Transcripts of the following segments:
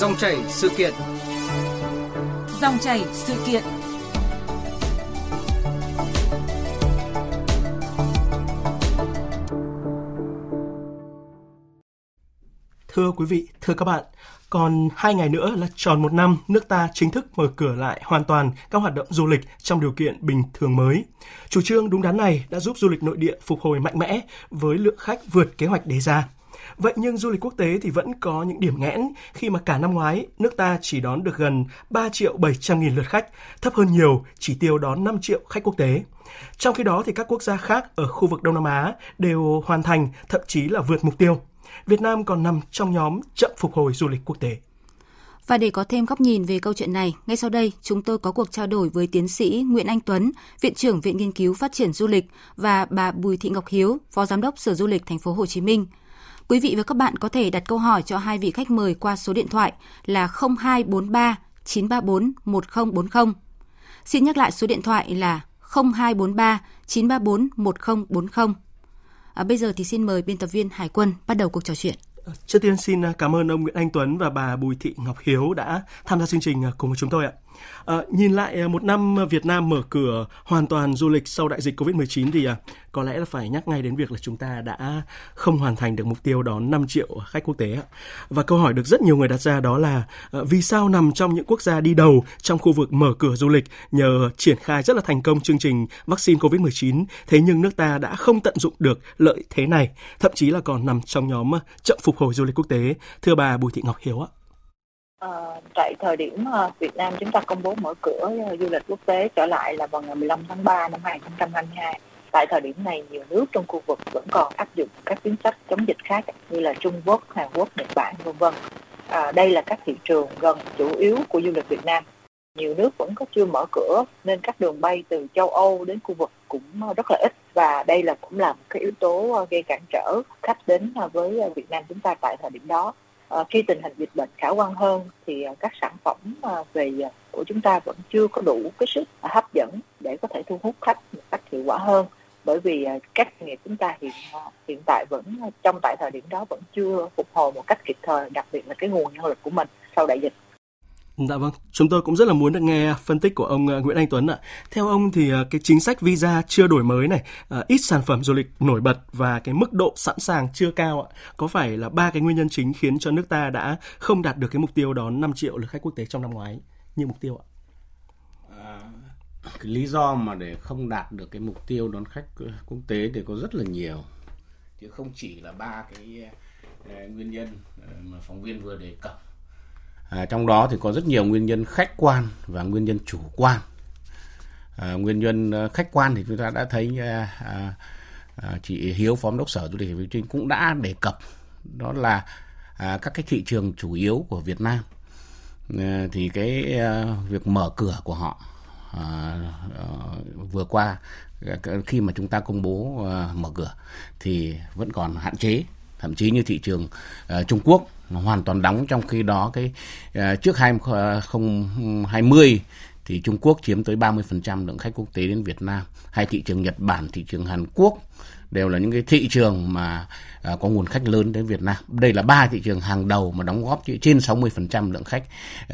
Dòng chảy sự kiện. Dòng chảy sự kiện. Thưa quý vị, thưa các bạn, còn hai ngày nữa là tròn một năm nước ta chính thức mở cửa lại hoàn toàn các hoạt động du lịch trong điều kiện bình thường mới. Chủ trương đúng đắn này đã giúp du lịch nội địa phục hồi mạnh mẽ với lượng khách vượt kế hoạch đề ra. Vậy nhưng du lịch quốc tế thì vẫn có những điểm nghẽn khi mà cả năm ngoái nước ta chỉ đón được gần 3 triệu 700 nghìn lượt khách, thấp hơn nhiều chỉ tiêu đón 5 triệu khách quốc tế. Trong khi đó thì các quốc gia khác ở khu vực Đông Nam Á đều hoàn thành, thậm chí là vượt mục tiêu. Việt Nam còn nằm trong nhóm chậm phục hồi du lịch quốc tế. Và để có thêm góc nhìn về câu chuyện này, ngay sau đây chúng tôi có cuộc trao đổi với tiến sĩ Nguyễn Anh Tuấn, Viện trưởng Viện Nghiên cứu Phát triển Du lịch và bà Bùi Thị Ngọc Hiếu, Phó Giám đốc Sở Du lịch Thành phố Hồ Chí Minh. Quý vị và các bạn có thể đặt câu hỏi cho hai vị khách mời qua số điện thoại là 0243 934 1040. Xin nhắc lại số điện thoại là 0243 934 1040. À, bây giờ thì xin mời biên tập viên Hải Quân bắt đầu cuộc trò chuyện. Ờ, trước tiên xin cảm ơn ông Nguyễn Anh Tuấn và bà Bùi Thị Ngọc Hiếu đã tham gia chương trình ờ, cùng với chúng tôi ạ. À, nhìn lại à, một năm Việt Nam mở cửa hoàn toàn du lịch sau đại dịch Covid-19 thì à, có lẽ là phải nhắc ngay đến việc là chúng ta đã không hoàn thành được mục tiêu đón 5 triệu khách quốc tế. Và câu hỏi được rất nhiều người đặt ra đó là à, vì sao nằm trong những quốc gia đi đầu trong khu vực mở cửa du lịch nhờ triển khai rất là thành công chương trình vaccine Covid-19 thế nhưng nước ta đã không tận dụng được lợi thế này, thậm chí là còn nằm trong nhóm chậm phục hồi du lịch quốc tế. Thưa bà Bùi Thị Ngọc Hiếu ạ. À, tại thời điểm ờ, Việt Nam chúng ta công bố mở cửa ờ, du lịch quốc tế trở lại là vào ngày 15 tháng 3 năm 2022. Tại thời điểm này, nhiều nước trong khu vực vẫn còn áp dụng các chính sách chống dịch khác như là Trung Quốc, Hàn Quốc, Nhật Bản, vân vân. À, đây là các thị trường gần chủ yếu của du lịch Việt Nam. Nhiều nước vẫn có chưa mở cửa nên các đường bay từ châu Âu đến khu vực cũng rất là ít và đây là cũng là một cái yếu tố gây cản trở khách đến với Việt Nam chúng ta tại thời điểm đó Ờ, khi tình hình dịch bệnh khả quan hơn thì ờ, các sản phẩm ờ, về của chúng ta vẫn chưa có đủ cái sức hấp dẫn để có thể thu hút khách một cách hiệu quả hơn. Bởi vì các doanh nghiệp chúng ta hiện hiện tại vẫn trong tại thời điểm đó vẫn chưa phục hồi một cách kịp thời, đặc biệt là cái nguồn nhân lực của mình. Sau đại dịch Dạ vâng, chúng tôi cũng rất là muốn được nghe phân tích của ông ờ, Nguyễn Anh Tuấn ạ. Theo ông thì ờ, cái chính sách visa chưa đổi mới này, ờ, ít sản phẩm du lịch nổi bật và cái mức độ sẵn sàng chưa cao ạ, có phải là ba cái nguyên nhân chính khiến cho nước ta đã không đạt được cái mục tiêu đón 5 triệu lượt khách quốc tế trong năm ngoái như mục tiêu ạ? À, cái lý do mà để không đạt được cái mục tiêu đón khách quốc tế thì có rất là nhiều, chứ không chỉ là ba cái nguyên nhân mà phóng viên vừa đề cập À, trong đó thì có rất nhiều nguyên nhân khách quan và nguyên nhân chủ quan. À, nguyên nhân ờ, khách quan thì chúng ta đã thấy à, à, à chị Hiếu phó đốc sở du lịch Hồ Trinh cũng đã đề cập. Đó là à, các cái thị trường chủ yếu của Việt Nam. À, thì cái à, việc mở cửa của họ à, à, vừa qua à, khi mà chúng ta công bố à, mở cửa thì vẫn còn hạn chế. Thậm chí như thị trường à, Trung Quốc hoàn toàn đóng trong khi đó cái uh, trước 2020 à, thì Trung Quốc chiếm tới 30% lượng khách quốc tế đến Việt Nam hay thị trường Nhật Bản thị trường Hàn Quốc đều là những cái thị trường mà uh, có nguồn khách lớn đến Việt Nam. Đây là ba thị trường hàng đầu mà đóng góp trên 60% lượng khách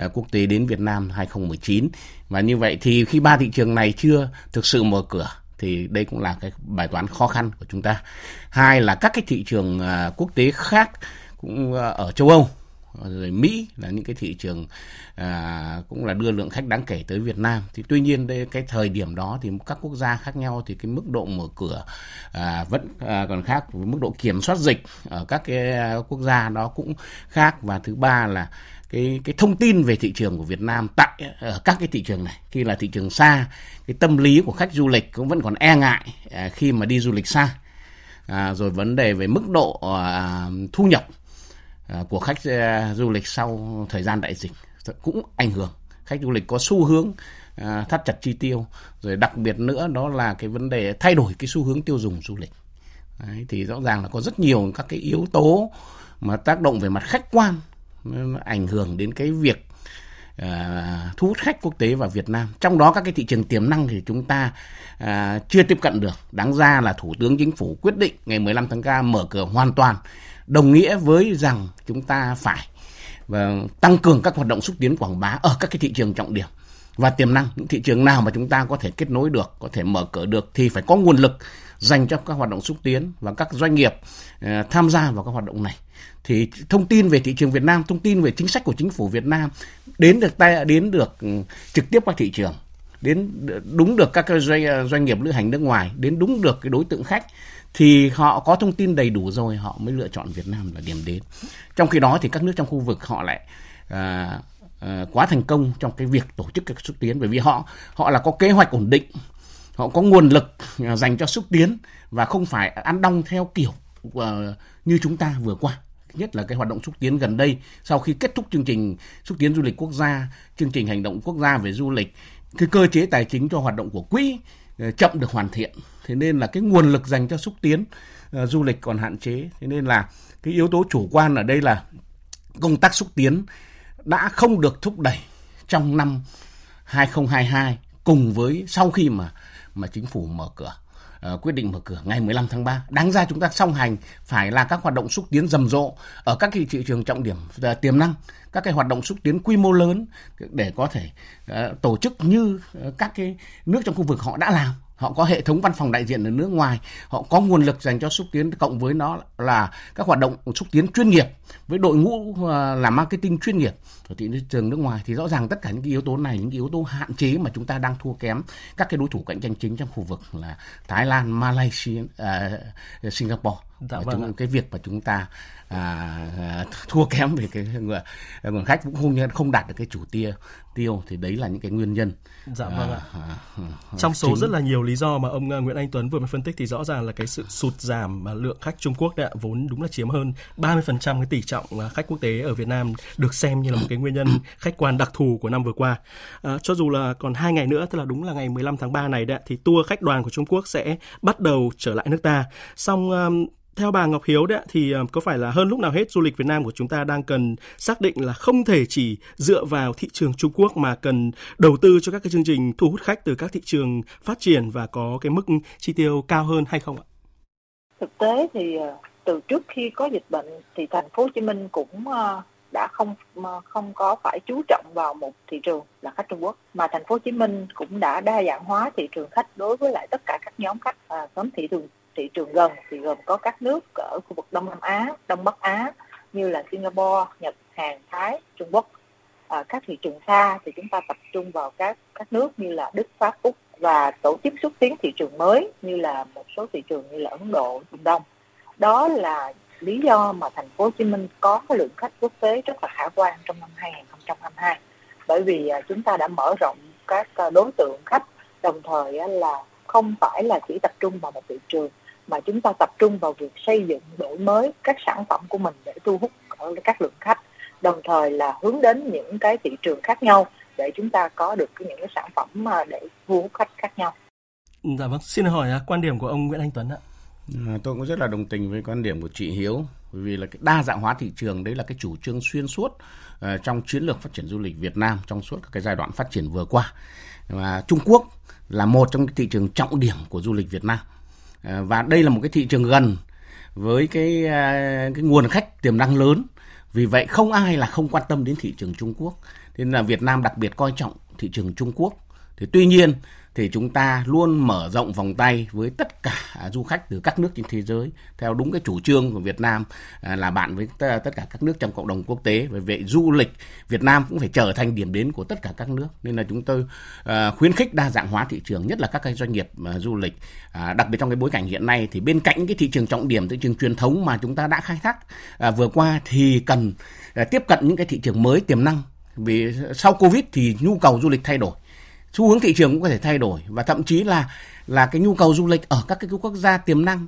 uh, quốc tế đến Việt Nam 2019. Và như vậy thì khi ba thị trường này chưa thực sự mở cửa thì đây cũng là cái bài toán khó khăn của chúng ta. Hai là các cái thị trường uh, quốc tế khác cũng ờ, ở châu Âu. Rồi Mỹ là những cái thị trường à, cũng là đưa lượng khách đáng kể tới Việt Nam. Thì tuy nhiên đây cái thời điểm đó thì các quốc gia khác nhau thì cái mức độ mở cửa à, vẫn à, còn khác với mức độ kiểm soát dịch ở các cái à, quốc gia đó cũng khác. Và thứ ba là cái cái thông tin về thị trường của Việt Nam tại ở các cái thị trường này. Khi là thị trường xa cái tâm lý của khách du lịch cũng vẫn còn e ngại à, khi mà đi du lịch xa. À, rồi vấn đề về mức độ à, thu nhập. Ờ, của khách ờ, du lịch sau thời gian đại dịch cũng ảnh hưởng khách du lịch có xu hướng ờ, thắt chặt chi tiêu rồi đặc biệt nữa đó là cái vấn đề thay đổi cái xu hướng tiêu dùng du lịch Đấy, thì rõ ràng là có rất nhiều các cái yếu tố mà tác động về mặt khách quan ảnh hưởng đến cái việc à, thu hút khách quốc tế vào Việt Nam. Trong đó các cái thị trường tiềm năng thì chúng ta à, chưa tiếp cận được. Đáng ra là Thủ tướng Chính phủ quyết định ngày 15 tháng 3 mở cửa hoàn toàn, đồng nghĩa với rằng chúng ta phải và tăng cường các hoạt động xúc tiến quảng bá ở các cái thị trường trọng điểm. Và tiềm năng những thị trường nào mà chúng ta có thể kết nối được có thể mở cửa được thì phải có nguồn lực dành cho các hoạt động xúc tiến và các doanh nghiệp uh, tham gia vào các hoạt động này. Thì thông tin về thị trường Việt Nam thông tin về chính sách của chính phủ Việt Nam đến được tay đến được ừ, trực tiếp qua thị trường đến đúng được các cái doanh, doanh nghiệp lữ hành nước ngoài đến đúng được cái đối tượng khách thì họ có thông tin đầy đủ rồi họ mới lựa chọn Việt Nam là điểm đến. Trong khi đó thì các nước trong khu vực họ lại à, à, quá thành công trong cái việc tổ chức các xúc tiến bởi vì họ họ là có kế hoạch ổn định họ có nguồn lực à, dành cho xúc tiến và không phải ăn đong theo kiểu uh, như chúng ta vừa qua. Nhất là cái hoạt động xúc tiến gần đây sau khi kết thúc chương trình xúc tiến du lịch quốc gia chương trình hành động quốc gia về du lịch cái cơ chế tài chính cho hoạt động của quỹ ờ, chậm được hoàn thiện. Thế nên là cái nguồn lực dành cho xúc tiến uh, du lịch còn hạn chế. Thế nên là cái yếu tố chủ quan ở đây là công tác xúc tiến đã không được thúc đẩy trong năm 2022 cùng với sau khi mà mà chính phủ mở cửa uh, quyết định mở cửa ngày 15 tháng 3. Đáng ra chúng ta song hành phải là các hoạt động xúc tiến rầm rộ ở các cái thị trường trọng điểm uh, tiềm năng, các cái hoạt động xúc tiến quy mô lớn để có thể uh, tổ chức như uh, các cái nước trong khu vực họ đã làm họ có hệ thống văn phòng đại diện ở nước ngoài họ có nguồn lực dành cho xúc tiến cộng với nó là các hoạt động xúc tiến chuyên nghiệp với đội ngũ ờ, làm marketing chuyên nghiệp ở thị trường nước ngoài. Thì rõ ràng tất cả những cái yếu tố này những cái yếu tố hạn chế mà chúng ta đang thua kém các cái đối thủ cạnh tranh chính trong khu vực là Thái Lan, Malaysia, uh, Singapore dạ, vâng chúng, cái việc mà chúng ta à, thua kém về cái nguồn, khách cũng không không đạt được cái chủ tiêu tiêu thì đấy là những cái nguyên nhân. Dạ vâng ạ. À, à, à, Trong số chính... rất là nhiều lý do mà ông Nguyễn Anh Tuấn vừa mới phân tích thì rõ ràng là cái sự sụt giảm mà lượng khách Trung Quốc đã vốn đúng là chiếm hơn 30% cái tỷ trọng khách quốc tế ở Việt Nam được xem như là một cái nguyên nhân khách quan đặc thù của năm vừa qua. À, cho dù là còn hai ngày nữa tức là đúng là ngày 15 tháng 3 này đấy thì tour khách đoàn của Trung Quốc sẽ bắt đầu trở lại nước ta. Song theo bà Ngọc Hiếu đấy thì ờ, có phải là hơn lúc nào hết du lịch Việt Nam của chúng ta đang cần xác định là không thể chỉ dựa vào thị trường Trung Quốc mà cần đầu tư cho các cái chương trình thu hút khách từ các thị trường phát triển và có cái mức chi tiêu cao hơn hay không ạ? Thực tế thì ờ, từ trước khi có dịch bệnh thì thành phố Hồ Chí Minh cũng ờ, đã không không có phải chú trọng vào một thị trường là khách Trung Quốc mà thành phố Hồ Chí Minh cũng đã đa dạng hóa thị trường khách đối với lại tất cả các nhóm khách à, nhóm thị trường thị trường gần thì gồm có các nước ở khu vực Đông Nam Á, Đông Bắc Á như là Singapore, Nhật, Hàn, Thái, Trung Quốc. À, các thị trường xa thì chúng ta tập trung vào các các nước như là Đức, Pháp, Úc và tổ chức xúc tiến thị trường mới như là một số thị trường như là Ấn Độ, Trung Đông. Đó là lý do mà thành phố Hồ Chí Minh có cái lượng khách quốc tế rất là khả quan trong năm 2022 bởi vì à, chúng ta đã mở rộng các à, đối tượng khách đồng thời là không phải là chỉ tập trung vào một thị trường mà chúng ta tập trung vào việc xây dựng đổi mới các sản phẩm của mình để thu hút các lượng khách đồng thời là hướng đến những cái thị trường khác nhau để chúng ta có được những cái sản phẩm mà để thu hút khách khác nhau. Dạ vâng, xin hỏi à, quan điểm của ông Nguyễn Anh Tuấn ạ. À, tôi cũng rất là đồng tình với quan điểm của chị Hiếu bởi vì là cái đa dạng hóa thị trường đấy là cái chủ trương xuyên suốt uh, trong chiến lược phát triển du lịch Việt Nam trong suốt cái giai đoạn phát triển vừa qua. Và Trung Quốc là một trong những thị trường trọng điểm của du lịch Việt Nam Ờ, và đây là một cái thị trường gần với cái ờ, cái nguồn khách tiềm năng lớn. Vì vậy không ai là không quan tâm đến thị trường Trung Quốc. Nên là Việt Nam đặc biệt coi trọng thị trường Trung Quốc. Thì tuy nhiên thì chúng ta luôn mở rộng vòng tay với tất cả à, du khách từ các nước trên thế giới. Theo đúng cái chủ trương của Việt Nam à, là bạn với tất cả các nước trong cộng đồng quốc tế về vậy du lịch Việt Nam cũng phải trở thành điểm đến của tất cả các nước. Nên là chúng tôi à, khuyến khích đa dạng hóa thị trường, nhất là các cái doanh nghiệp du lịch. Đặc biệt trong cái bối cảnh hiện nay thì bên cạnh cái thị trường trọng điểm, thị trường truyền thống mà chúng ta đã khai thác vừa qua thì cần tiếp cận những cái thị trường mới tiềm năng. Vì sau Covid thì nhu cầu du lịch thay đổi xu hướng thị trường cũng có thể thay đổi và thậm chí là là cái nhu cầu du lịch ở các cái quốc gia tiềm năng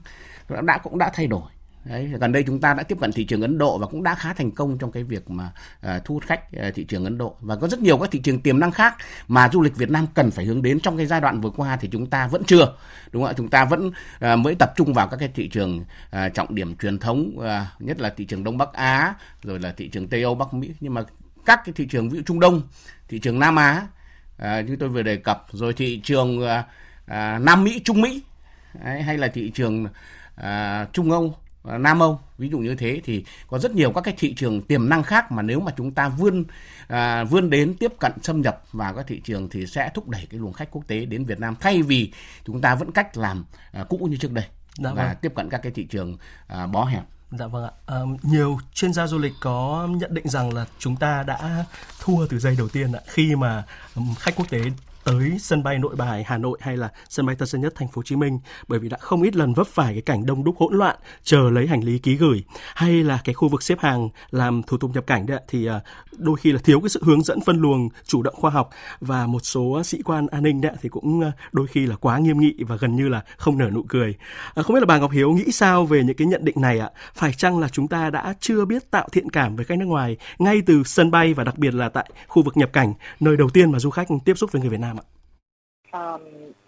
đã cũng đã thay đổi. Đấy, gần đây chúng ta đã tiếp cận thị trường Ấn Độ và cũng đã khá thành công trong cái việc mà uh, thu hút khách uh, thị trường Ấn Độ. Và có rất nhiều các thị trường tiềm năng khác mà du lịch Việt Nam cần phải hướng đến trong cái giai đoạn vừa qua thì chúng ta vẫn chưa đúng không ạ? Chúng ta vẫn uh, mới tập trung vào các cái thị trường uh, trọng điểm truyền thống uh, nhất là thị trường Đông Bắc Á rồi là thị trường Tây Âu Bắc Mỹ. Nhưng mà các cái thị trường ví dụ Trung Đông thị trường Nam Á à, như tôi vừa đề cập rồi thị trường à, à, Nam Mỹ Trung Mỹ đấy, hay là thị trường à, Trung Âu Nam Âu ví dụ như thế thì có rất nhiều các cái thị trường tiềm năng khác mà nếu mà chúng ta vươn à, vươn đến tiếp cận xâm nhập vào các thị trường thì sẽ thúc đẩy cái luồng khách quốc tế đến Việt Nam thay vì chúng ta vẫn cách làm à, cũ như trước đây dạ, là vâng. tiếp cận các cái thị trường à, bó hẹp Dạ vâng ạ. À, nhiều chuyên gia du lịch có nhận định rằng là chúng ta đã thua từ giây đầu tiên ạ khi mà khách quốc tế tới sân bay Nội Bài Hà Nội hay là sân bay Tân Sơn Nhất Thành phố Hồ Chí Minh bởi vì đã không ít lần vấp phải cái cảnh đông đúc hỗn loạn chờ lấy hành lý ký gửi hay là cái khu vực xếp hàng làm thủ tục nhập cảnh đấy thì à, đôi khi là thiếu cái sự hướng dẫn phân luồng chủ động khoa học và một số sĩ quan an ninh đấy thì cũng à, đôi khi là quá nghiêm nghị và gần như là không nở nụ cười. À, không biết là bà Ngọc Hiếu nghĩ sao về những cái nhận định này ạ? Phải chăng là chúng ta đã chưa biết tạo thiện cảm với khách nước ngoài ngay từ sân bay và đặc biệt là tại khu vực nhập cảnh nơi đầu tiên mà du khách tiếp xúc với người Việt Nam? Um,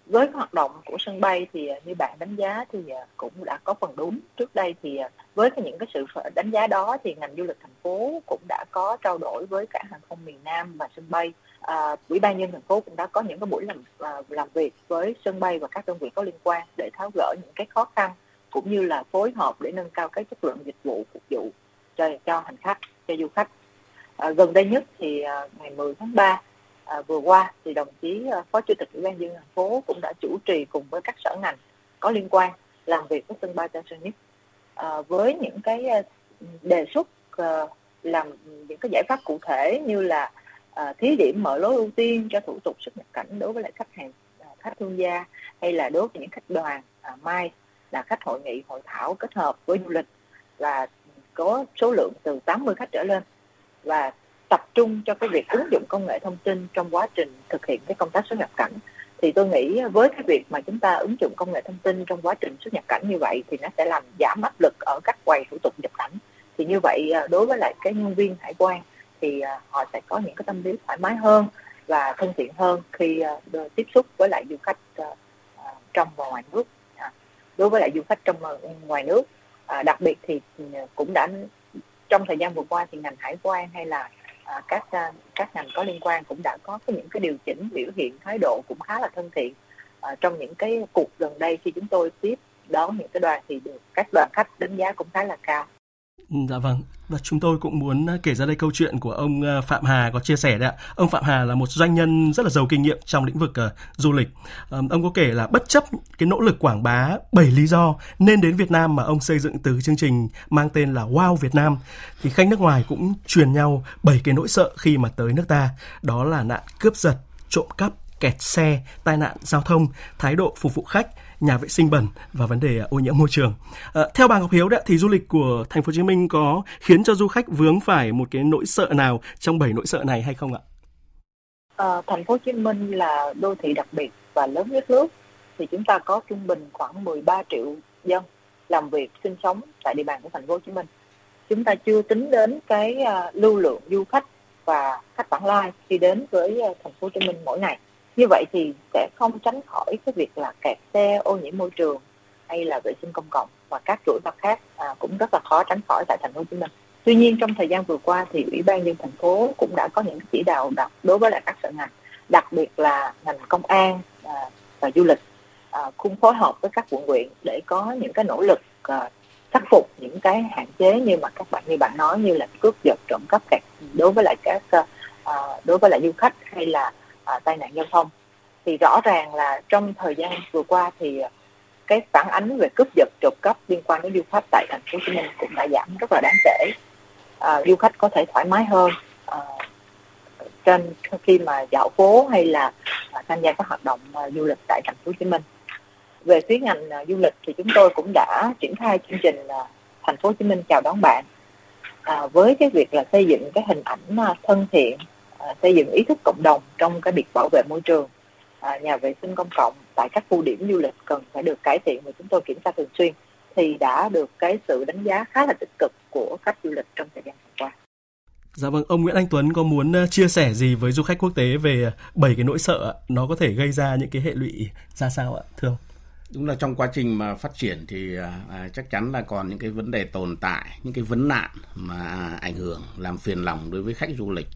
với hoạt động của sân bay thì à, như bạn đánh giá thì à, cũng đã có phần đúng. Trước đây thì à, với những cái sự đánh giá đó thì ngành du lịch thành phố cũng đã có trao đổi với cả hàng không miền Nam và sân bay. À, ủy ban nhân thành phố cũng đã có những cái buổi làm làm việc với sân bay và các đơn vị có liên quan để tháo gỡ những cái khó khăn cũng như là phối hợp để nâng cao cái chất lượng dịch vụ phục vụ cho cho hành khách cho du khách. À, gần đây nhất thì à, ngày 10 tháng 3 à, vừa qua thì đồng chí à, phó chủ tịch ủy ban dân thành phố cũng đã chủ trì cùng với các sở ngành có liên quan làm việc với sân bay Tân Sơn Nhất. À, với những cái à, đề xuất à, làm những cái giải pháp cụ thể như là à, thí điểm mở lối ưu tiên cho thủ tục xuất nhập cảnh đối với lại khách hàng à, khách thương gia hay là đối với những khách đoàn à, mai là khách hội nghị hội thảo kết hợp với du lịch là có số lượng từ 80 khách trở lên. Và tập trung cho cái việc ứng dụng công nghệ thông tin trong quá trình thực hiện cái công tác xuất nhập cảnh. Thì tôi nghĩ với cái việc mà chúng ta ứng dụng công nghệ thông tin trong quá trình xuất nhập cảnh như vậy thì nó sẽ làm giảm áp lực ở các quầy thủ tục nhập cảnh. Thì như vậy à, đối với lại cái nhân viên hải quan thì à, họ sẽ có những cái tâm lý thoải mái hơn và thân thiện hơn khi à, tiếp xúc với lại du khách trong và ngoài nước. Đối với lại du khách trong và ngoài nước đặc biệt thì ừ, cũng đã trong thời gian vừa qua thì ngành hải quan hay là à, các à, các ngành có liên quan cũng đã có những cái điều chỉnh biểu hiện thái độ cũng khá là thân thiện. À, trong những cái cuộc gần đây khi chúng tôi tiếp đón những cái đoàn thì được các đoàn khách đánh giá cũng khá là cao. Dạ vâng, và chúng tôi cũng muốn à, kể ra đây câu chuyện của ông à, Phạm Hà có chia sẻ đấy ạ. Ông Phạm Hà là một doanh nhân rất là giàu kinh nghiệm trong lĩnh vực uh, du lịch. Um, ông có kể là bất chấp cái nỗ lực quảng bá 7 lý do nên đến Việt Nam mà ông xây dựng từ chương trình mang tên là Wow Việt Nam thì khách nước ngoài cũng truyền nhau 7 cái nỗi sợ khi mà tới nước ta. Đó là nạn cướp giật, trộm cắp, kẹt xe, tai nạn giao thông, thái độ phục vụ khách, nhà vệ sinh bẩn và vấn đề à, ô nhiễm môi trường. À, theo bà Ngọc Hiếu đấy, thì du lịch của thành phố Hồ Chí Minh có khiến cho du khách vướng phải một cái nỗi sợ nào trong bảy nỗi sợ này hay không ạ? À, thành phố Hồ Chí Minh là đô thị đặc biệt và lớn nhất nước thì chúng ta có trung bình khoảng 13 triệu dân làm việc sinh sống tại địa bàn của thành phố Hồ Chí Minh. Chúng ta chưa tính đến cái uh, lưu lượng du khách và khách vãng lai khi đến với uh, thành phố Hồ Chí Minh mỗi ngày như vậy thì sẽ không tránh khỏi cái việc là kẹt xe ô nhiễm môi trường hay là vệ sinh công cộng và các chuỗi mặt khác à, cũng rất là khó tránh khỏi tại thành phố Hồ Chí Minh. Tuy nhiên trong thời gian vừa qua thì ủy ban nhân thành phố cũng đã có những chỉ đạo đặc đối với lại các sở ngành, đặc biệt là ngành công an à, và du lịch à, cùng phối hợp với các quận huyện để có những cái nỗ lực à, khắc phục những cái hạn chế như mà các bạn như bạn nói như là cướp giật trộm cắp kẹt đối với lại các à, đối với lại du khách hay là à, tai nạn giao thông. Thì rõ ràng là trong thời gian vừa qua thì cái phản ánh về cướp giật trộm cắp liên quan đến du khách tại thành phố Hồ Chí Minh cũng đã giảm rất là đáng kể. À, du khách có thể thoải mái hơn à, trên khi mà dạo phố hay là à, tham gia các hoạt động à, du lịch tại thành phố Hồ Chí Minh. Về phía ngành à, du lịch thì chúng tôi cũng đã triển khai chương trình à, thành phố Hồ Chí Minh chào đón bạn. À, với cái việc là xây dựng cái hình ảnh à, thân thiện À, xây dựng ý thức cộng đồng trong cái việc bảo vệ môi trường à, nhà vệ sinh công cộng tại các khu điểm du lịch cần phải được cải thiện và chúng tôi kiểm tra thường xuyên thì đã được cái sự đánh giá khá là tích cực của khách du lịch trong thời gian vừa qua. Dạ vâng, ông Nguyễn Anh Tuấn có muốn ờ, chia sẻ gì với du khách quốc tế về bảy cái nỗi sợ nó có thể gây ra những cái hệ lụy ra sao ạ, thưa ông? Đúng là trong quá trình mà phát triển thì à, à, chắc chắn là còn những cái vấn đề tồn tại, những cái vấn nạn mà ảnh hưởng làm phiền lòng đối với khách du lịch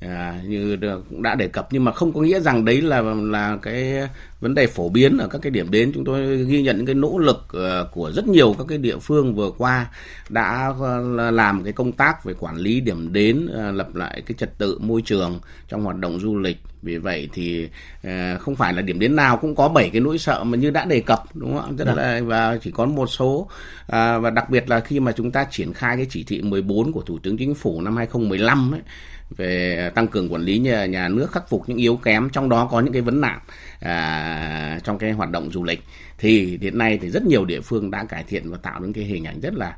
à, như cũng đã đề cập nhưng mà không có nghĩa rằng đấy là là cái vấn đề phổ biến ở các cái điểm đến. Chúng tôi ghi nhận những cái nỗ lực uh, của rất nhiều các cái địa phương vừa qua đã uh, làm cái công tác về quản lý điểm đến uh, lập lại cái trật tự môi trường trong hoạt động du lịch vì vậy thì uh, không phải là điểm đến nào cũng có bảy cái nỗi sợ mà như đã đề cập đúng không rất dạ. là và chỉ có một số uh, và đặc biệt là khi mà chúng ta triển khai cái chỉ thị 14 của thủ tướng chính phủ năm 2015 ấy về tăng cường quản lý nhà, nhà nước khắc phục những yếu kém trong đó có những cái vấn nạn à, trong cái hoạt động du lịch thì hiện nay thì rất nhiều địa phương đã cải thiện và tạo nên cái hình ảnh rất là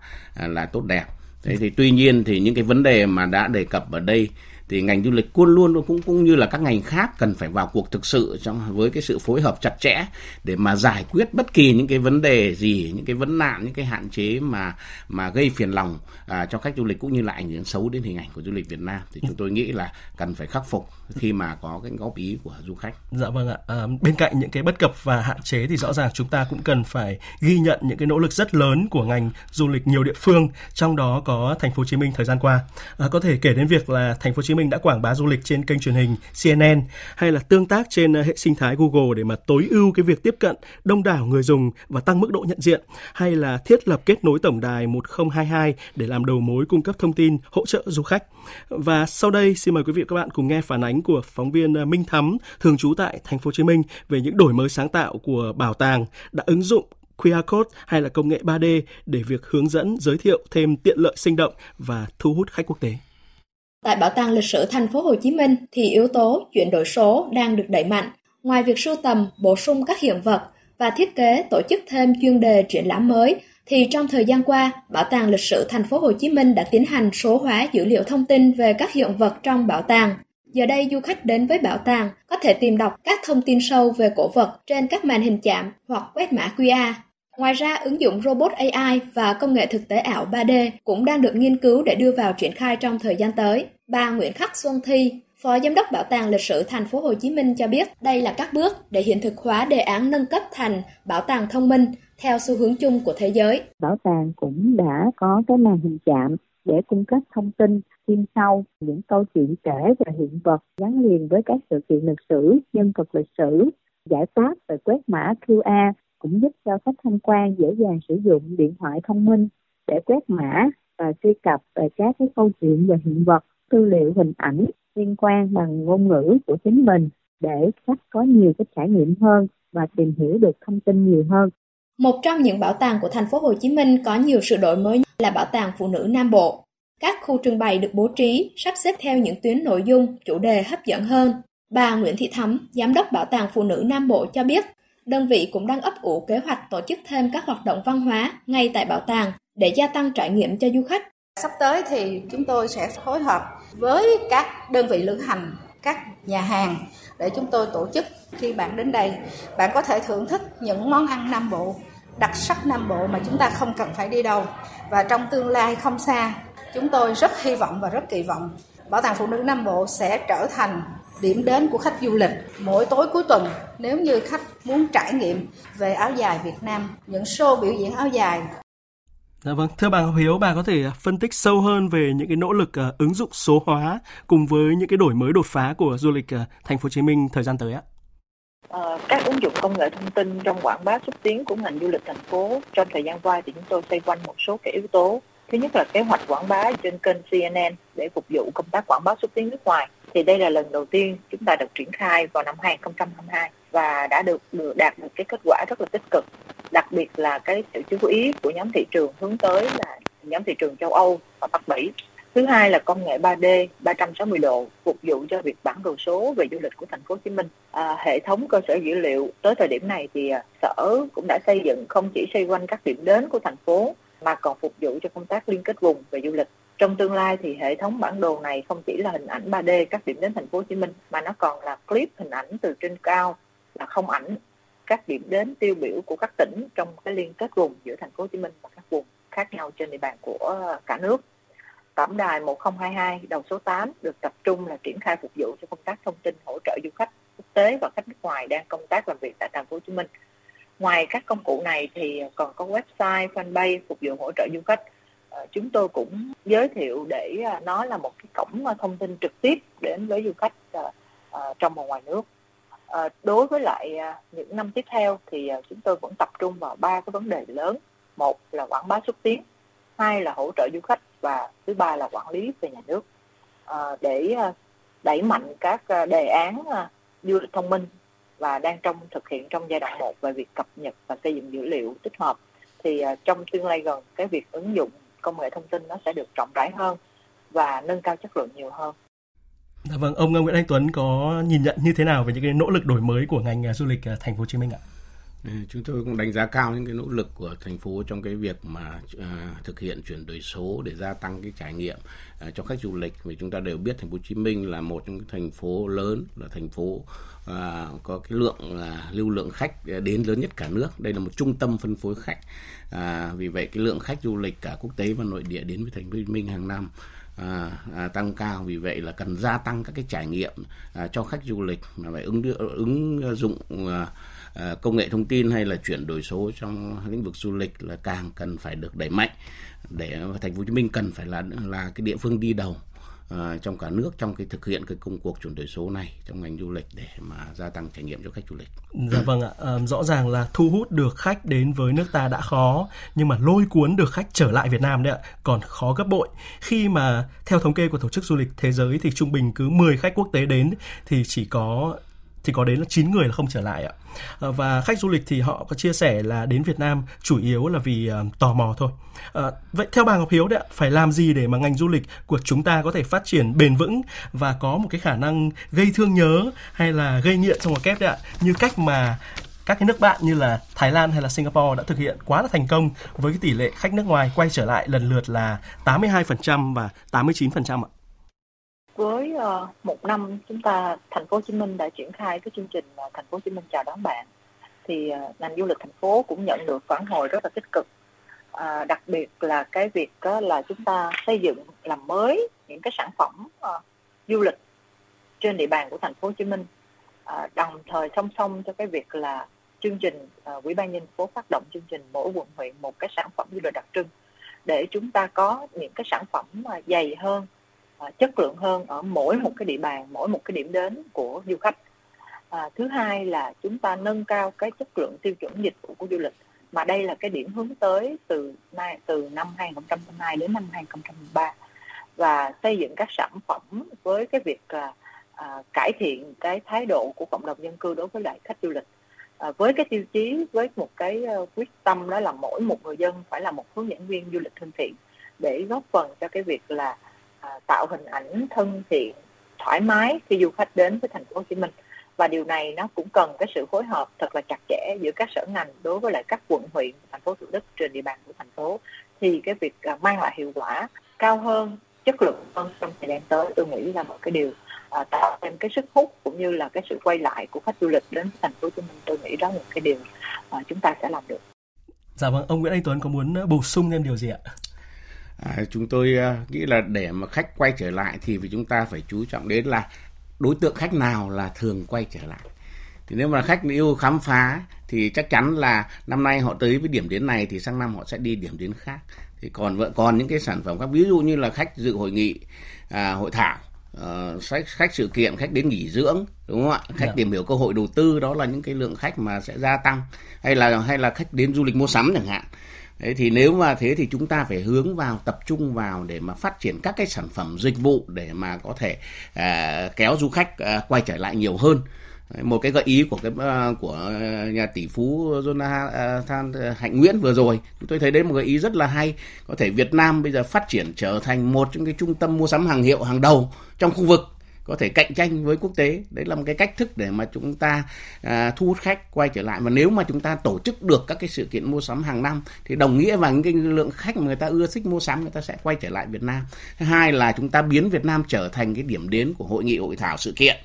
là tốt đẹp thế thì tuy nhiên thì những cái vấn đề mà đã đề cập ở đây thì ngành du lịch luôn luôn cũng cũng như là các ngành khác cần phải vào cuộc thực sự trong với cái sự phối hợp chặt chẽ để mà giải quyết bất kỳ những cái vấn đề gì những cái vấn nạn những cái hạn chế mà mà gây phiền lòng à, cho khách du lịch cũng như là ảnh hưởng xấu đến hình ảnh của du lịch Việt Nam thì chúng tôi nghĩ là cần phải khắc phục khi mà có cái góp ý của du khách. Dạ vâng ạ. À, bên cạnh những cái bất cập và hạn chế thì rõ ràng chúng ta cũng cần phải ghi nhận những cái nỗ lực rất lớn của ngành du lịch nhiều địa phương, trong đó có thành phố Hồ Chí Minh thời gian qua. À, có thể kể đến việc là thành phố Hồ Chí Minh đã quảng bá du lịch trên kênh truyền hình CNN hay là tương tác trên ờ, hệ sinh thái Google để mà tối ưu cái việc tiếp cận đông đảo người dùng và tăng mức độ nhận diện, hay là thiết lập kết nối tổng đài 1022 để làm đầu mối cung cấp thông tin, hỗ trợ du khách. Và sau đây, xin mời quý vị và các bạn cùng nghe phản ánh của phóng viên ờ, Minh Thắm, thường trú tại thành phố Hồ Chí Minh, về những đổi mới sáng tạo của bảo tàng đã ứng dụng QR code hay là công nghệ 3D để việc hướng dẫn, giới thiệu thêm tiện lợi sinh động và thu hút khách quốc tế. Tại Bảo tàng Lịch sử Thành phố Hồ Chí Minh thì yếu tố chuyển đổi số đang được đẩy mạnh. Ngoài việc sưu tầm, bổ sung các hiện vật và thiết kế tổ chức thêm chuyên đề triển lãm mới thì trong thời gian qua, Bảo tàng Lịch sử Thành phố Hồ Chí Minh đã tiến hành số hóa dữ liệu thông tin về các hiện vật trong bảo tàng. Giờ đây du khách đến với bảo tàng có thể tìm đọc các thông tin sâu về cổ vật trên các màn hình chạm hoặc quét mã QR. Ngoài ra, ứng dụng robot AI và công nghệ thực tế ảo 3D cũng đang được nghiên cứu để đưa vào triển khai trong thời gian tới. Bà Nguyễn Khắc Xuân Thi, Phó Giám đốc Bảo tàng Lịch sử Thành phố Hồ Chí Minh cho biết đây là các bước để hiện thực hóa đề án nâng cấp thành bảo tàng thông minh theo xu hướng chung của thế giới. Bảo tàng cũng đã có cái màn hình chạm để cung cấp thông tin chuyên sâu những câu chuyện kể về hiện vật gắn liền với các sự kiện lịch sử, nhân vật lịch sử, giải pháp về quét mã QR cũng giúp cho khách tham quan dễ dàng sử dụng điện thoại thông minh để quét mã và truy cập về các cái câu chuyện về hiện vật, tư liệu hình ảnh liên quan bằng ngôn ngữ của chính mình để khách có nhiều cái trải nghiệm hơn và tìm hiểu được thông tin nhiều hơn. Một trong những bảo tàng của thành phố Hồ Chí Minh có nhiều sự đổi mới là Bảo tàng Phụ nữ Nam Bộ. Các khu trưng bày được bố trí, sắp xếp theo những tuyến nội dung, chủ đề hấp dẫn hơn. Bà Nguyễn Thị Thắm, Giám đốc Bảo tàng Phụ nữ Nam Bộ cho biết, đơn vị cũng đang ấp ủ kế hoạch tổ chức thêm các hoạt động văn hóa ngay tại bảo tàng để gia tăng trải nghiệm cho du khách. Sắp tới thì chúng tôi sẽ phối hợp với các đơn vị lữ hành, các nhà hàng để chúng tôi tổ chức khi bạn đến đây, bạn có thể thưởng thức những món ăn Nam Bộ, đặc sắc Nam Bộ mà chúng ta không cần phải đi đâu. Và trong tương lai không xa, chúng tôi rất hy vọng và rất kỳ vọng Bảo tàng Phụ nữ Nam Bộ sẽ trở thành điểm đến của khách du lịch mỗi tối cuối tuần nếu như khách muốn trải nghiệm về áo dài Việt Nam, những show biểu diễn áo dài. Dạ vâng, thưa bà Hiếu, bà có thể phân tích sâu hơn về những cái nỗ lực uh, ứng dụng số hóa cùng với những cái đổi mới đột phá của du lịch uh, thành phố Hồ Chí Minh thời gian tới ạ? Uh, các ứng dụng công nghệ thông tin trong quảng bá xúc tiến của ngành du lịch thành phố trong thời gian qua thì chúng tôi xoay quanh một số cái yếu tố. Thứ nhất là kế hoạch quảng bá trên kênh CNN để phục vụ công tác quảng bá xúc tiến nước ngoài thì đây là lần đầu tiên chúng ta được triển khai vào năm 2022 và đã được, được đạt được cái kết quả rất là tích cực. Đặc biệt là cái sự chú ý của nhóm thị trường hướng tới là nhóm thị trường châu Âu và Bắc Mỹ. Thứ hai là công nghệ 3D 360 độ phục vụ cho việc bản đồ số về du lịch của thành phố Hồ Chí Minh. À, hệ thống cơ sở dữ liệu tới thời điểm này thì à, sở cũng đã xây dựng không chỉ xoay quanh các điểm đến của thành phố mà còn phục vụ cho công tác liên kết vùng về du lịch. Trong tương lai thì hệ thống bản đồ này không chỉ là hình ảnh 3D các điểm đến thành phố Hồ Chí Minh mà nó còn là clip hình ảnh từ trên cao là không ảnh các điểm đến tiêu biểu của các tỉnh trong cái liên kết vùng giữa thành phố Hồ Chí Minh và các vùng khác nhau trên địa bàn của cả nước. Tổng đài 1022 đầu số 8 được tập trung là triển khai phục vụ cho công tác thông tin hỗ trợ du khách quốc tế và khách nước ngoài đang công tác làm việc tại thành phố Hồ Chí Minh. Ngoài các công cụ này thì còn có website, fanpage phục vụ hỗ trợ du khách ờ, chúng tôi cũng giới thiệu để ờ, nó là một cái cổng ờ, thông tin trực tiếp đến với du khách trong và ngoài nước Ờ, đối với lại à, những năm tiếp theo thì à, chúng tôi vẫn tập trung vào ba cái vấn đề lớn một là quảng bá xúc tiến hai là hỗ trợ du khách và thứ ba là quản lý về nhà nước ờ, để à, đẩy mạnh các đề án du lịch thông minh và đang trong thực hiện trong giai đoạn 1 về việc cập nhật và xây dựng dữ liệu tích hợp thì à, trong tương lai gần cái việc ứng dụng công nghệ thông tin nó sẽ được rộng rãi hơn và nâng cao chất lượng nhiều hơn. Dạ vâng, ông Nguyễn Anh Tuấn có nhìn nhận như thế nào về những cái nỗ lực đổi mới của ngành à, du lịch à, thành phố Hồ Chí Minh ạ? Chúng tôi cũng đánh giá cao những cái nỗ lực của thành phố trong cái việc mà uh, thực hiện chuyển đổi số để gia tăng cái trải nghiệm uh, cho khách du lịch vì chúng ta đều biết thành phố Hồ Chí Minh là một trong những thành phố lớn là thành phố uh, có cái lượng uh, lưu lượng khách đến lớn nhất cả nước đây là một trung tâm phân phối khách uh, vì vậy cái lượng khách du lịch cả quốc tế và nội địa đến với thành phố Hồ Chí Minh hàng năm à, à, tăng cao. Vì vậy là cần gia tăng các cái trải nghiệm à, cho khách du lịch mà phải ứng ứng dụng à, à, công nghệ thông tin hay là chuyển đổi số trong lĩnh vực du lịch là càng cần phải được đẩy mạnh. Để thành phố Hồ Chí Minh cần phải là là cái địa phương đi đầu. À, trong cả nước trong cái thực hiện cái công cuộc chuyển đổi số này trong ngành du lịch để mà gia tăng trải nghiệm cho khách du lịch. Dạ vâng ạ, à, rõ ràng là thu hút được khách đến với nước ta đã khó nhưng mà lôi cuốn được khách trở lại Việt Nam đấy ạ còn khó gấp bội. Khi mà theo thống kê của tổ chức du lịch thế giới thì trung bình cứ 10 khách quốc tế đến thì chỉ có thì có đến là 9 người là không trở lại ạ. À, và khách du lịch thì họ có chia sẻ là đến Việt Nam chủ yếu là vì uh, tò mò thôi. À, vậy theo bà Ngọc Hiếu đấy ạ, phải làm gì để mà ngành du lịch của chúng ta có thể phát triển bền vững và có một cái khả năng gây thương nhớ hay là gây nghiện trong một kép đấy ạ, như cách mà các cái nước bạn như là Thái Lan hay là Singapore đã thực hiện quá là thành công với cái tỷ lệ khách nước ngoài quay trở lại lần lượt là 82% và 89% ạ với uh, một năm chúng ta thành phố Hồ Chí Minh đã triển khai cái chương trình uh, thành phố Hồ Chí Minh chào đón bạn. Thì uh, ngành du lịch thành phố cũng nhận được phản hồi rất là tích cực. Uh, đặc biệt là cái việc uh, là chúng ta xây dựng làm mới những cái sản phẩm uh, du lịch trên địa bàn của thành phố Hồ Chí Minh. Uh, đồng thời song song cho cái việc là chương trình uh, ủy ban nhân phố phát động chương trình mỗi quận huyện một cái sản phẩm du lịch đặc trưng để chúng ta có những cái sản phẩm uh, dày hơn À, chất lượng hơn ở mỗi một cái địa bàn mỗi một cái điểm đến của du khách. À, thứ hai là chúng ta nâng cao cái chất lượng tiêu chuẩn dịch vụ của du lịch. Mà đây là cái điểm hướng tới từ nay từ năm 2002 đến năm 2003 và xây dựng các sản phẩm với cái việc à, à, cải thiện cái thái độ của cộng đồng dân cư đối với lại khách du lịch. À, với cái tiêu chí với một cái uh, quyết tâm đó là mỗi một người dân phải là một hướng dẫn viên du lịch thân thiện để góp phần cho cái việc là À, tạo hình ảnh thân thiện thoải mái khi du khách đến với thành phố Hồ Chí Minh và điều này nó cũng cần cái sự phối hợp thật là chặt chẽ giữa các sở ngành đối với lại các quận huyện thành phố Thủ Đức trên địa bàn của thành phố thì cái việc à, mang lại hiệu quả cao hơn chất lượng hơn trong thời gian tới tôi nghĩ là một cái điều à, tạo thêm cái sức hút cũng như là cái sự quay lại của khách du lịch đến thành phố Hồ Chí Minh tôi nghĩ đó là một cái điều à, chúng ta sẽ làm được. Dạ vâng, ông Nguyễn Anh Tuấn có muốn bổ sung thêm điều gì ạ? À, chúng tôi uh, nghĩ là để mà khách quay trở lại thì chúng ta phải chú trọng đến là đối tượng khách nào là thường quay trở lại thì nếu mà khách yêu khám phá thì chắc chắn là năm nay họ tới với điểm đến này thì sang năm họ sẽ đi điểm đến khác thì còn vợ còn những cái sản phẩm khác ví dụ như là khách dự hội nghị à, hội thảo uh, khách khách sự kiện khách đến nghỉ dưỡng đúng không ạ khách yeah. Dạ. tìm hiểu cơ hội đầu tư đó là những cái lượng khách mà sẽ gia tăng hay là hay là khách đến du lịch mua sắm chẳng hạn Đấy thì nếu mà thế thì chúng ta phải hướng vào tập trung vào để mà phát triển các cái sản phẩm dịch vụ để mà có thể à, kéo du khách à, quay trở lại nhiều hơn. Một cái gợi ý của cái à, của nhà tỷ phú Jonathan à, Hạnh Nguyễn vừa rồi chúng tôi thấy đấy một gợi ý rất là hay. Có thể Việt Nam bây giờ phát triển trở thành một trong cái trung tâm mua sắm hàng hiệu hàng đầu trong khu vực có thể cạnh tranh với quốc tế. Đấy là một cái cách thức để mà chúng ta à, thu hút khách quay trở lại. Và nếu mà chúng ta tổ chức được các cái sự kiện mua sắm hàng năm thì đồng nghĩa và những cái lượng khách mà người ta ưa thích mua sắm người ta sẽ quay trở lại Việt Nam. Thứ hai là chúng ta biến Việt Nam trở thành cái điểm đến của hội nghị hội thảo sự kiện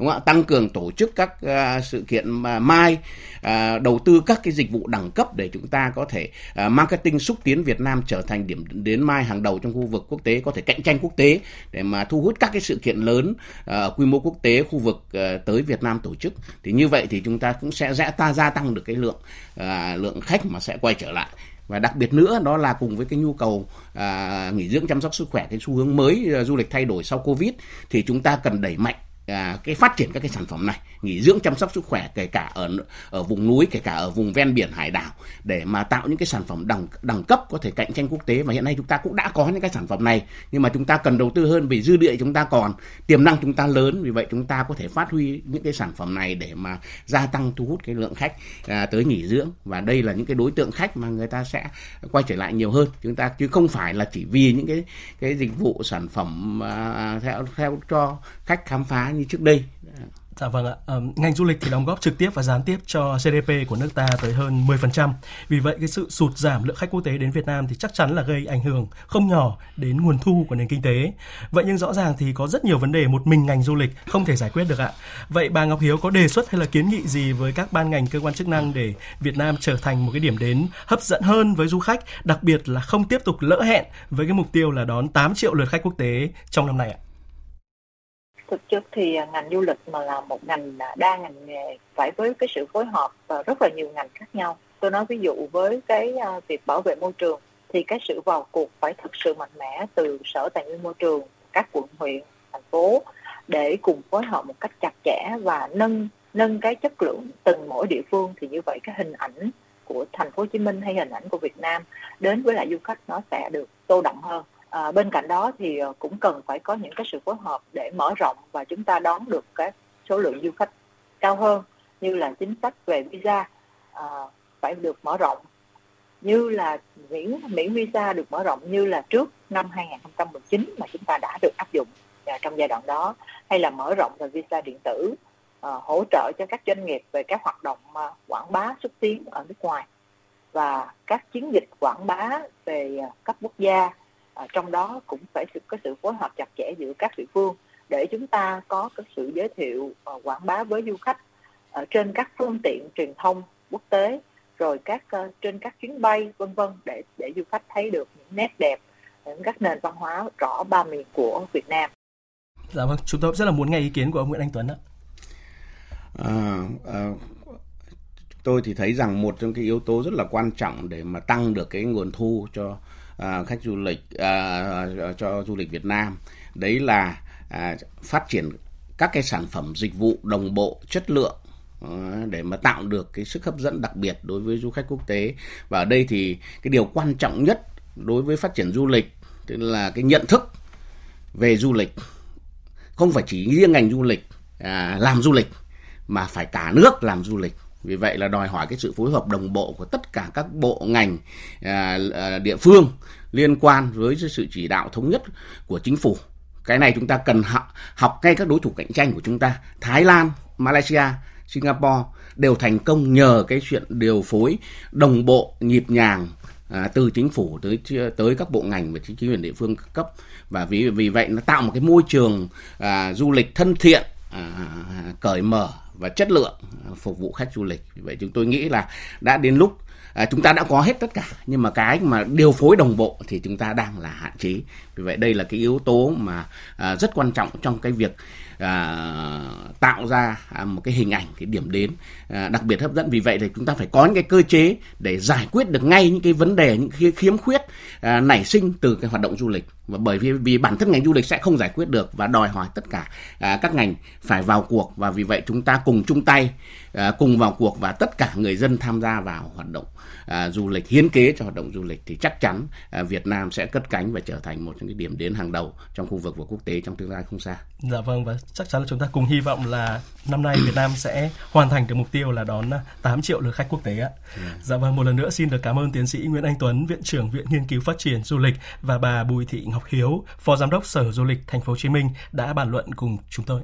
đúng không ạ? Tăng cường tổ chức các uh, sự kiện mà mai uh, đầu tư các cái dịch vụ đẳng cấp để chúng ta có thể uh, marketing xúc tiến Việt Nam trở thành điểm đến mai hàng đầu trong khu vực quốc tế có thể cạnh tranh quốc tế để mà thu hút các cái sự kiện lớn uh, quy mô quốc tế khu vực uh, tới Việt Nam tổ chức. Thì như vậy thì chúng ta cũng sẽ sẽ ta gia tăng được cái lượng uh, lượng khách mà sẽ quay trở lại. Và đặc biệt nữa đó là cùng với cái nhu cầu à, nghỉ dưỡng chăm sóc sức khỏe cái xu hướng mới à, du lịch thay đổi sau covid thì chúng ta cần đẩy mạnh à, cái phát triển các cái sản phẩm này nghỉ dưỡng chăm sóc sức khỏe kể cả ở ở vùng núi kể cả ở vùng ven biển hải đảo để mà tạo những cái sản phẩm đẳng đẳng cấp có thể cạnh tranh quốc tế. Và hiện nay chúng ta cũng đã có những cái sản phẩm này nhưng mà chúng ta cần đầu tư hơn vì dư địa chúng ta còn tiềm năng chúng ta lớn. Vì vậy chúng ta có thể phát huy những cái sản phẩm này để mà gia tăng thu hút cái lượng khách à, tới nghỉ dưỡng. Và đây là những cái đối tượng khách mà người ta sẽ quay trở lại nhiều hơn. Chúng ta chứ không phải là chỉ vì những cái cái dịch vụ sản phẩm à, theo theo cho khách khám phá như trước đây Dạ vâng ạ. À, ngành du lịch thì đóng góp trực tiếp và gián tiếp cho GDP của nước ta tới hơn 10%. Vì vậy cái sự sụt giảm lượng khách quốc tế đến Việt Nam thì chắc chắn là gây ảnh hưởng không nhỏ đến nguồn thu của nền kinh tế. Vậy nhưng rõ ràng thì có rất nhiều vấn đề một mình ngành du lịch không thể giải quyết được ạ. Vậy bà Ngọc Hiếu có đề xuất hay là kiến nghị gì với các ban ngành cơ quan chức năng để Việt Nam trở thành một cái điểm đến hấp dẫn hơn với du khách, đặc biệt là không tiếp tục lỡ hẹn với cái mục tiêu là đón 8 triệu lượt khách quốc tế trong năm nay ạ? Thực chất thì à, ngành du lịch mà là một ngành à, đa ngành nghề phải với cái sự phối hợp và rất là nhiều ngành khác nhau. Tôi nói ví dụ với cái à, việc bảo vệ môi trường thì cái sự vào cuộc phải thực sự mạnh mẽ từ sở tài nguyên môi trường, các quận, huyện, thành phố để cùng phối hợp một cách chặt chẽ và nâng nâng cái chất lượng từng mỗi địa phương. Thì như vậy cái hình ảnh của thành phố Hồ Chí Minh hay hình ảnh của Việt Nam đến với lại du khách nó sẽ được tô đậm hơn. À, bên cạnh đó thì ờ, cũng cần phải có những cái sự phối hợp để mở rộng và chúng ta đón được cái số lượng du khách cao hơn như là chính sách về visa à, phải được mở rộng. Như là miễn miễn visa được mở rộng như là trước năm 2019 mà chúng ta đã được áp dụng à, trong giai đoạn đó hay là mở rộng về visa điện tử à, hỗ trợ cho các doanh nghiệp về các hoạt động à, quảng bá xúc tiến ở nước ngoài và các chiến dịch quảng bá về à, cấp quốc gia à, trong đó cũng phải sự có sự phối hợp chặt chẽ giữa các địa phương để chúng ta có cái sự giới thiệu uh, quảng bá với du khách ở trên các phương tiện truyền thông quốc tế rồi các uh, trên các chuyến bay vân vân để để du khách thấy được những nét đẹp những các nền văn hóa rõ ba miền của Việt Nam. Dạ vâng, chúng tôi rất là muốn nghe ý kiến của ông Nguyễn Anh Tuấn ạ. À, à, tôi thì thấy rằng một trong cái yếu tố rất là quan trọng để mà tăng được cái nguồn thu cho à, khách du lịch à, à, cho du lịch Việt Nam. Đấy là à, phát triển các cái sản phẩm dịch vụ đồng bộ chất lượng à, để mà tạo được cái sức hấp dẫn đặc biệt đối với du khách quốc tế. Và ở đây thì cái điều quan trọng nhất đối với phát triển du lịch tức là cái nhận thức về du lịch không phải chỉ riêng ngành du lịch à, làm du lịch mà phải cả nước làm du lịch vì vậy là đòi hỏi cái sự phối hợp đồng bộ của tất cả các bộ ngành à, à, địa phương liên quan với sự chỉ đạo thống nhất của chính phủ. Cái này chúng ta cần học, học ngay các đối thủ cạnh tranh của chúng ta. Thái Lan Malaysia Singapore đều thành công nhờ cái chuyện điều phối đồng bộ nhịp nhàng à, từ chính phủ tới tới các bộ ngành và chính quyền địa phương cấp. Và vì vì vậy nó tạo một cái môi trường à, du lịch thân thiện à, à, à cởi mở và chất lượng phục vụ khách du lịch. Vì vậy chúng tôi nghĩ là đã đến lúc à, chúng ta đã có hết tất cả nhưng mà cái mà điều phối đồng bộ thì chúng ta đang là hạn chế. Vì vậy đây là cái yếu tố mà à, rất quan trọng trong cái việc à, tạo ra à, một cái hình ảnh cái điểm đến à, đặc biệt hấp dẫn vì vậy thì chúng ta phải có những cái cơ chế để giải quyết được ngay những cái vấn đề những cái khiếm khuyết à, nảy sinh từ cái hoạt động du lịch và bởi vì vì bản thân ngành du lịch sẽ không giải quyết được và đòi hỏi tất cả à, các ngành phải vào cuộc và vì vậy chúng ta cùng chung tay à, cùng vào cuộc và tất cả người dân tham gia vào hoạt động à, du lịch hiến kế cho hoạt động du lịch thì chắc chắn à, Việt Nam sẽ cất cánh và trở thành một trong những điểm đến hàng đầu trong khu vực và quốc tế trong tương lai không xa. Dạ vâng và chắc chắn là chúng ta cùng hy vọng là năm nay Việt Nam sẽ hoàn thành được mục tiêu là đón 8 à, triệu lượt khách quốc tế ạ. Yeah. Dạ vâng một lần nữa xin được cảm ơn tiến sĩ Nguyễn Anh Tuấn, viện trưởng Viện Nghiên cứu Phát triển Du lịch và bà Bùi Thị Ngọc Hiếu, phó giám đốc Sở Du lịch Thành phố Hồ Chí Minh đã bàn luận cùng chúng tôi.